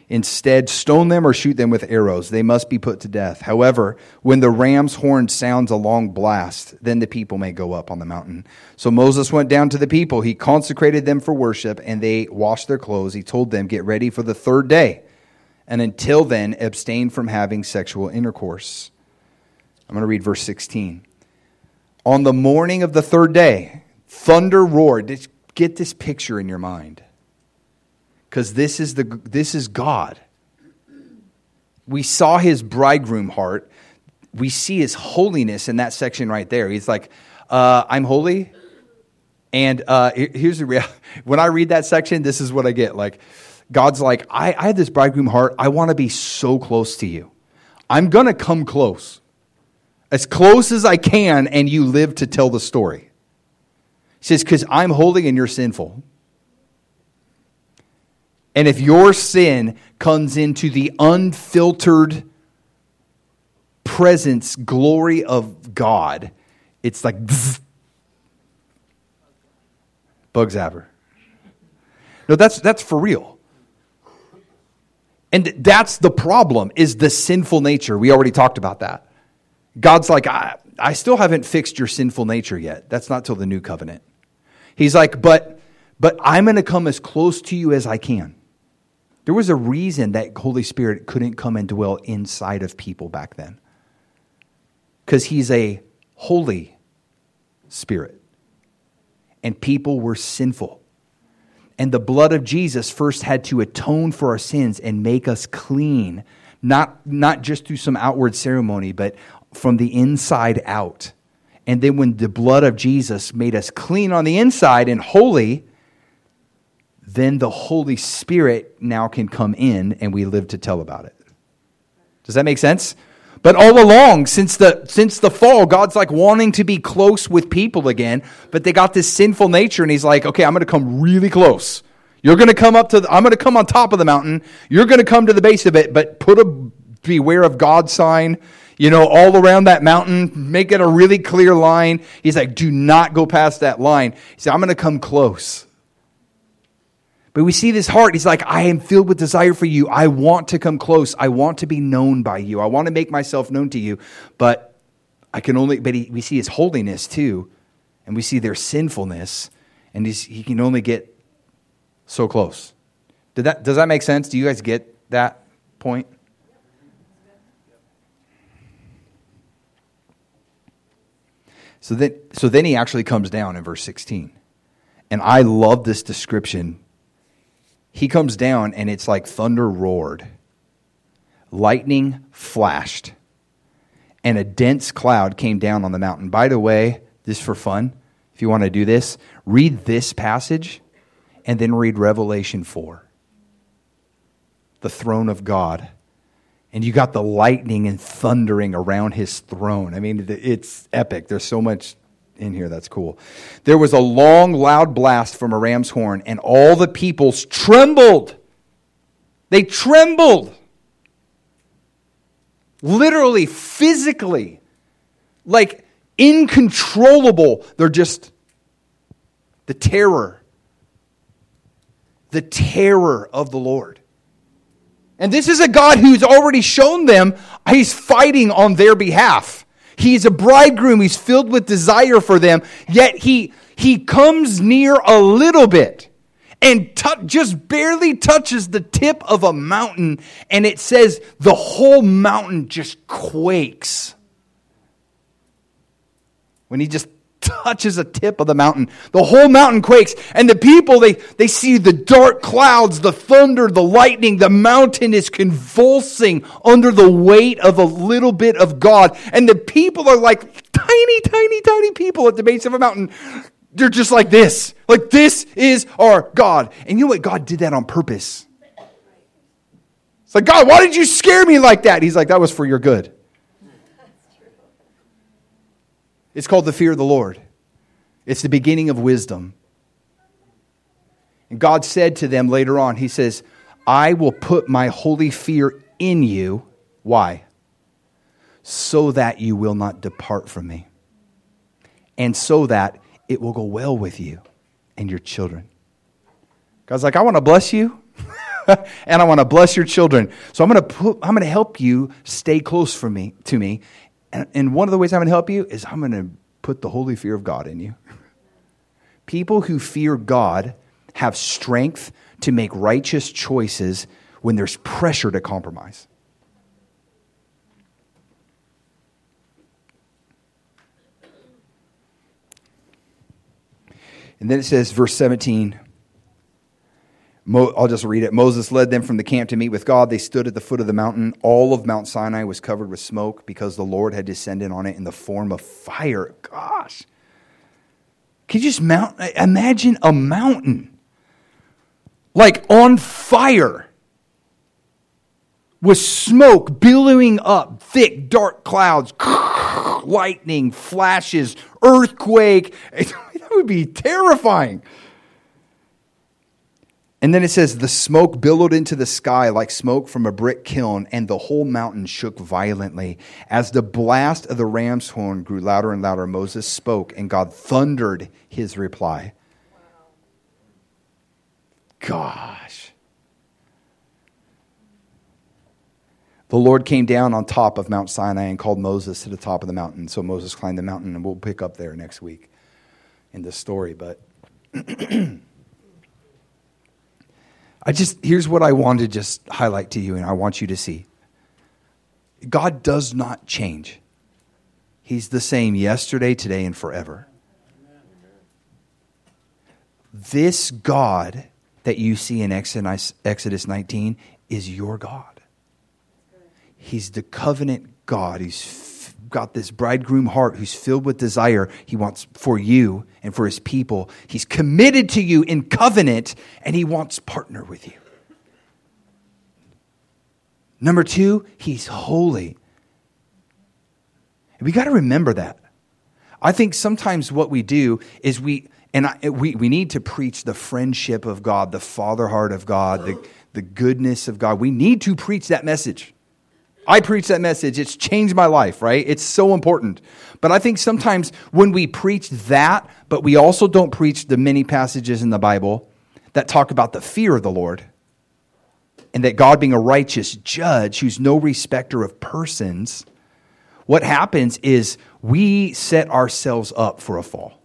Instead, stone them or shoot them with arrows. They must be put to death. However, when the ram's horn sounds a long blast, then the people may go up on the mountain. So Moses went down to the people. He consecrated them for worship, and they washed their clothes. He told them, Get ready for the third day. And until then, abstain from having sexual intercourse. I'm going to read verse 16. On the morning of the third day, thunder roared. Get this picture in your mind because this is the this is God. We saw his bridegroom heart. We see his holiness in that section right there. He's like, uh, "I'm holy," and uh, here's the real. When I read that section, this is what I get. Like, God's like, "I, I this bridegroom heart. I want to be so close to you. I'm gonna come close, as close as I can, and you live to tell the story." He says, "Because I'm holy and you're sinful." And if your sin comes into the unfiltered presence, glory of God, it's like bzz, bug zapper. No, that's, that's for real. And that's the problem is the sinful nature. We already talked about that. God's like, I, I still haven't fixed your sinful nature yet. That's not till the new covenant. He's like, but but I'm going to come as close to you as I can. There was a reason that Holy Spirit couldn't come and dwell inside of people back then. Because he's a holy spirit. And people were sinful. And the blood of Jesus first had to atone for our sins and make us clean, not, not just through some outward ceremony, but from the inside out. And then when the blood of Jesus made us clean on the inside and holy, then the Holy Spirit now can come in and we live to tell about it. Does that make sense? But all along, since the, since the fall, God's like wanting to be close with people again, but they got this sinful nature, and He's like, okay, I'm going to come really close. You're going to come up to, the, I'm going to come on top of the mountain. You're going to come to the base of it, but put a beware of God sign, you know, all around that mountain. Make it a really clear line. He's like, do not go past that line. He said, I'm going to come close. But we see this heart. He's like, I am filled with desire for you. I want to come close. I want to be known by you. I want to make myself known to you. But I can only, but he, we see his holiness too. And we see their sinfulness. And he can only get so close. Did that, does that make sense? Do you guys get that point? So then, so then he actually comes down in verse 16. And I love this description he comes down and it's like thunder roared, lightning flashed, and a dense cloud came down on the mountain. By the way, this for fun, if you want to do this, read this passage and then read Revelation 4. The throne of God. And you got the lightning and thundering around his throne. I mean, it's epic. There's so much in here. That's cool. There was a long, loud blast from a ram's horn, and all the peoples trembled. They trembled. Literally, physically. Like incontrollable. They're just the terror. The terror of the Lord. And this is a God who's already shown them he's fighting on their behalf. He's a bridegroom. He's filled with desire for them. Yet he, he comes near a little bit and t- just barely touches the tip of a mountain. And it says the whole mountain just quakes. When he just touches a tip of the mountain. The whole mountain quakes. And the people, they, they see the dark clouds, the thunder, the lightning. The mountain is convulsing under the weight of a little bit of God. And the people are like tiny, tiny, tiny people at the base of a mountain. They're just like this. Like, this is our God. And you know what? God did that on purpose. It's like, God, why did you scare me like that? He's like, that was for your good. It's called the fear of the Lord. It's the beginning of wisdom. And God said to them later on, He says, I will put my holy fear in you. Why? So that you will not depart from me. And so that it will go well with you and your children. God's like, I want to bless you. and I want to bless your children. So I'm going to put, I'm going to help you stay close for me, to me. And, and one of the ways I'm going to help you is I'm going to put the holy fear of God in you. People who fear God have strength to make righteous choices when there's pressure to compromise. And then it says, verse 17, Mo, I'll just read it. Moses led them from the camp to meet with God. They stood at the foot of the mountain. All of Mount Sinai was covered with smoke because the Lord had descended on it in the form of fire. Gosh. Can you just mount, imagine a mountain like on fire with smoke billowing up, thick, dark clouds, lightning, flashes, earthquake. That would be terrifying. And then it says, the smoke billowed into the sky like smoke from a brick kiln, and the whole mountain shook violently. As the blast of the ram's horn grew louder and louder, Moses spoke, and God thundered his reply. Gosh. The Lord came down on top of Mount Sinai and called Moses to the top of the mountain. So Moses climbed the mountain, and we'll pick up there next week in this story. But I just, here's what I want to just highlight to you, and I want you to see God does not change, He's the same yesterday, today, and forever. This God that you see in Exodus 19 is your God. He's the covenant God. He's got this bridegroom heart who's filled with desire he wants for you and for his people. He's committed to you in covenant and he wants partner with you. Number 2, he's holy. And we got to remember that. I think sometimes what we do is we and I, we, we need to preach the friendship of God, the father heart of God, the, the goodness of God. We need to preach that message. I preach that message. It's changed my life, right? It's so important. But I think sometimes when we preach that, but we also don't preach the many passages in the Bible that talk about the fear of the Lord and that God being a righteous judge who's no respecter of persons, what happens is we set ourselves up for a fall.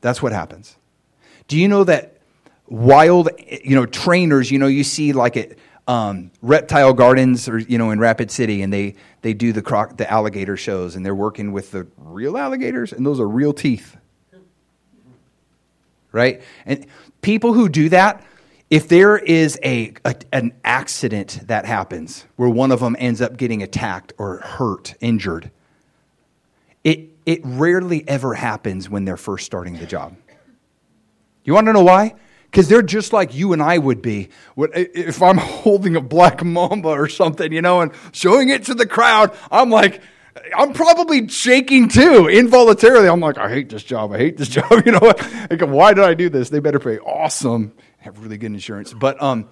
That's what happens. Do you know that wild, you know, trainers, you know, you see like at um, reptile gardens or, you know, in Rapid City and they, they do the croc, the alligator shows and they're working with the real alligators and those are real teeth. Right? And people who do that, if there is a, a, an accident that happens where one of them ends up getting attacked or hurt, injured, it it rarely ever happens when they're first starting the job. You want to know why? Because they're just like you and I would be. If I'm holding a black mamba or something, you know, and showing it to the crowd, I'm like, I'm probably shaking too, involuntarily. I'm like, I hate this job. I hate this job. You know? Like, why did I do this? They better pay awesome, have really good insurance. But um,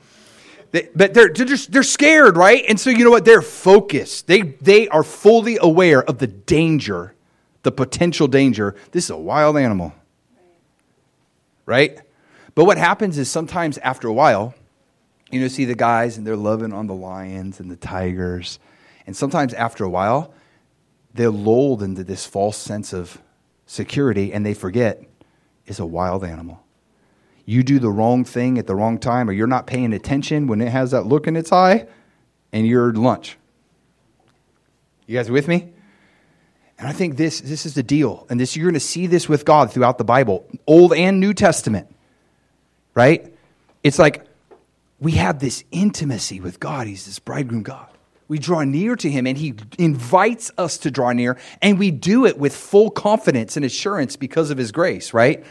they, but they're, they're just they're scared, right? And so you know what? They're focused. They they are fully aware of the danger the potential danger. This is a wild animal. Right? But what happens is sometimes after a while, you know, see the guys and they're loving on the lions and the tigers. And sometimes after a while, they're lulled into this false sense of security and they forget it's a wild animal. You do the wrong thing at the wrong time or you're not paying attention when it has that look in its eye and you're lunch. You guys with me? And I think this, this is the deal. And this, you're going to see this with God throughout the Bible, Old and New Testament, right? It's like we have this intimacy with God. He's this bridegroom God. We draw near to him and he invites us to draw near, and we do it with full confidence and assurance because of his grace, right?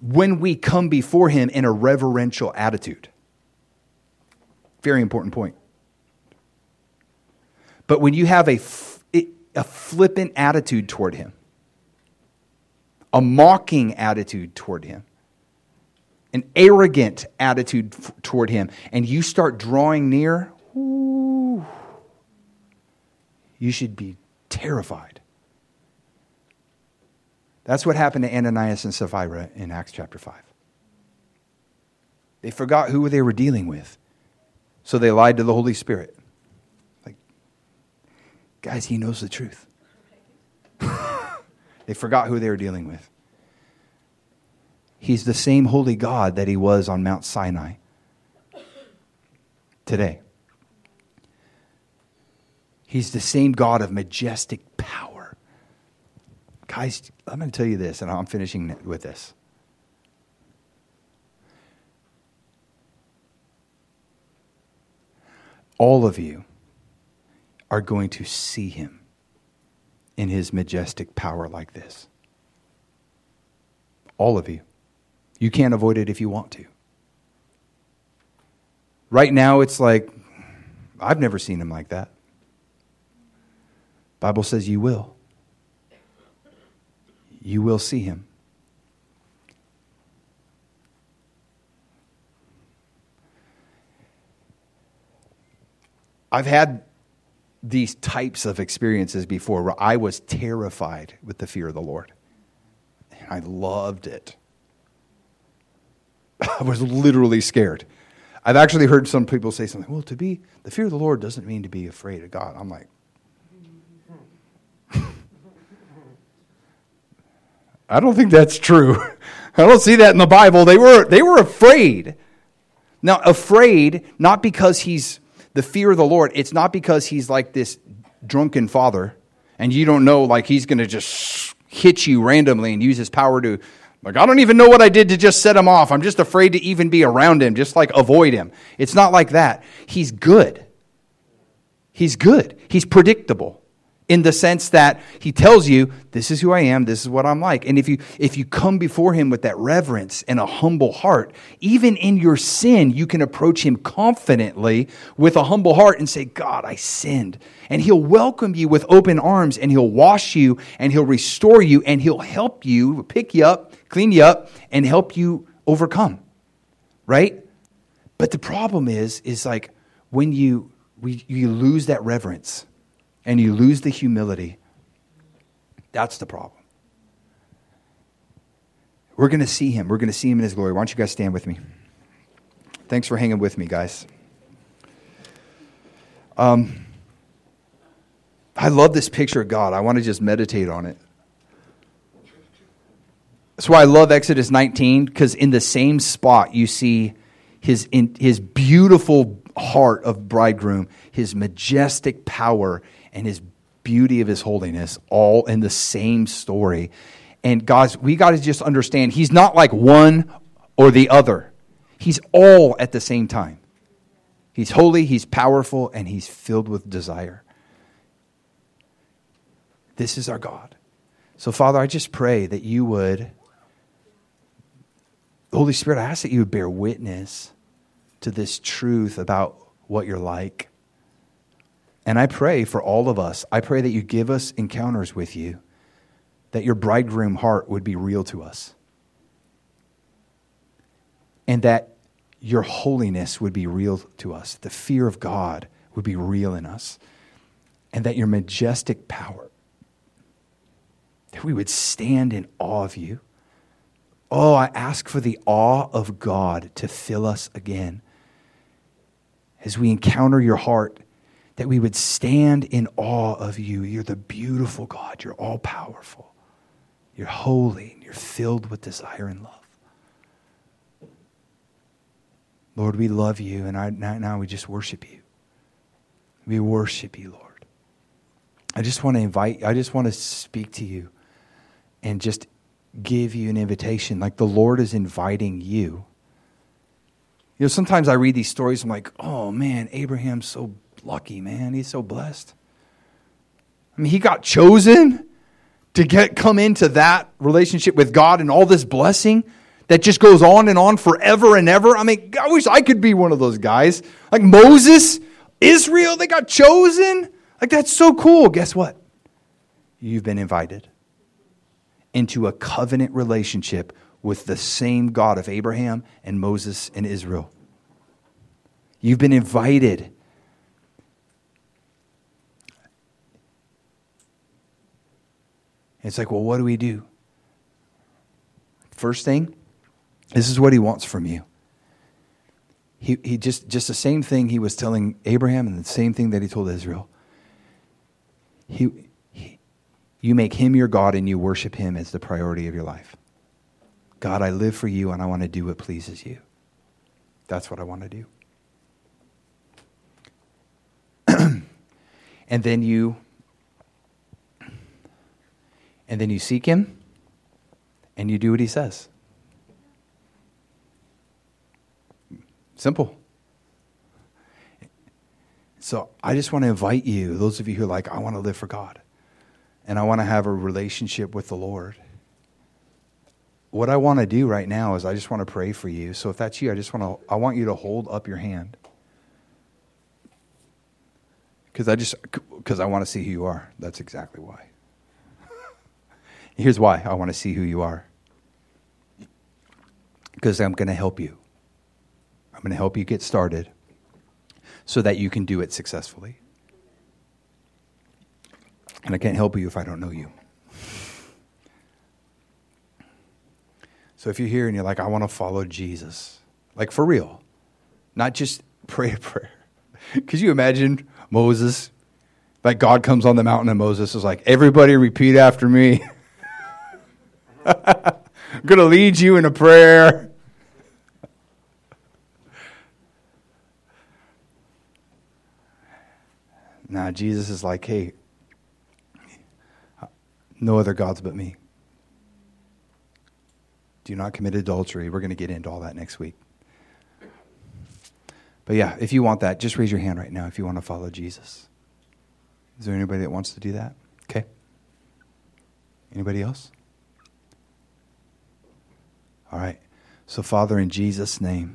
When we come before him in a reverential attitude. Very important point. But when you have a a flippant attitude toward him, a mocking attitude toward him, an arrogant attitude f- toward him, and you start drawing near, ooh, you should be terrified. That's what happened to Ananias and Sapphira in Acts chapter 5. They forgot who they were dealing with. So they lied to the Holy Spirit. Like, guys, he knows the truth. they forgot who they were dealing with. He's the same holy God that he was on Mount Sinai today. He's the same God of majestic power. Guys, I'm going to tell you this, and I'm finishing with this. All of you are going to see him in his majestic power like this. All of you. You can't avoid it if you want to. Right now, it's like, I've never seen him like that. Bible says you will. You will see him. I've had these types of experiences before where I was terrified with the fear of the Lord. And I loved it. I was literally scared. I've actually heard some people say something, well, to be, the fear of the Lord doesn't mean to be afraid of God. I'm like, I don't think that's true. I don't see that in the Bible. They were, they were afraid. Now, afraid, not because he's the fear of the Lord, it's not because he's like this drunken father and you don't know, like, he's going to just hit you randomly and use his power to like, I don't even know what I did to just set him off. I'm just afraid to even be around him, just like avoid him. It's not like that. He's good. He's good. He's predictable in the sense that he tells you, this is who I am, this is what I'm like. And if you if you come before him with that reverence and a humble heart, even in your sin, you can approach him confidently with a humble heart and say, God, I sinned. And he'll welcome you with open arms and he'll wash you and he'll restore you and he'll help you, pick you up clean you up, and help you overcome. Right? But the problem is, is like when you we, you lose that reverence and you lose the humility, that's the problem. We're going to see him. We're going to see him in his glory. Why don't you guys stand with me? Thanks for hanging with me, guys. Um, I love this picture of God. I want to just meditate on it. That's why I love Exodus 19 because in the same spot you see his in, his beautiful heart of bridegroom, his majestic power, and his beauty of his holiness, all in the same story. And guys, we got to just understand he's not like one or the other. He's all at the same time. He's holy, he's powerful, and he's filled with desire. This is our God. So, Father, I just pray that you would Holy Spirit, I ask that you would bear witness to this truth about what you're like. And I pray for all of us. I pray that you give us encounters with you, that your bridegroom heart would be real to us, and that your holiness would be real to us. The fear of God would be real in us, and that your majestic power, that we would stand in awe of you Oh, I ask for the awe of God to fill us again. As we encounter your heart, that we would stand in awe of you. You're the beautiful God. You're all powerful. You're holy and you're filled with desire and love. Lord, we love you, and I, now we just worship you. We worship you, Lord. I just want to invite, I just want to speak to you and just give you an invitation, like the Lord is inviting you. You know, sometimes I read these stories, I'm like, oh man, Abraham's so lucky, man. He's so blessed. I mean, he got chosen to get come into that relationship with God and all this blessing that just goes on and on forever and ever. I mean, I wish I could be one of those guys. Like Moses, Israel, they got chosen. Like that's so cool. Guess what? You've been invited into a covenant relationship with the same God of Abraham and Moses and Israel. You've been invited. It's like, well, what do we do? First thing, this is what he wants from you. he, he just, just the same thing he was telling Abraham and the same thing that he told Israel. He, you make him your God and you worship him as the priority of your life. God, I live for you and I want to do what pleases you. That's what I want to do. and then you and then you seek him and you do what he says. Simple. So I just want to invite you, those of you who are like, I want to live for God and I want to have a relationship with the Lord. What I want to do right now is I just want to pray for you. So if that's you, I just want to I want you to hold up your hand. Cuz I just cuz I want to see who you are. That's exactly why. Here's why I want to see who you are. Cuz I'm going to help you. I'm going to help you get started so that you can do it successfully. And I can't help you if I don't know you. So if you're here and you're like, I want to follow Jesus, like for real, not just pray a prayer. Could you imagine Moses? Like God comes on the mountain and Moses is like, everybody repeat after me. I'm going to lead you in a prayer. Now, Jesus is like, hey, no other gods but me. Do not commit adultery. We're going to get into all that next week. But yeah, if you want that, just raise your hand right now if you want to follow Jesus. Is there anybody that wants to do that? Okay. Anybody else? All right. So, Father, in Jesus' name,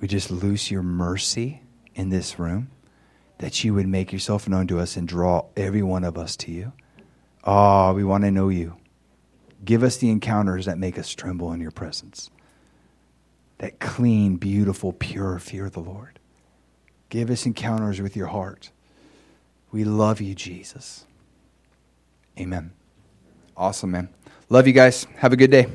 we just loose your mercy in this room that you would make yourself known to us and draw every one of us to you. Ah, oh, we want to know you. Give us the encounters that make us tremble in your presence. That clean, beautiful, pure fear of the Lord. Give us encounters with your heart. We love you, Jesus. Amen. Awesome, man. Love you guys. Have a good day.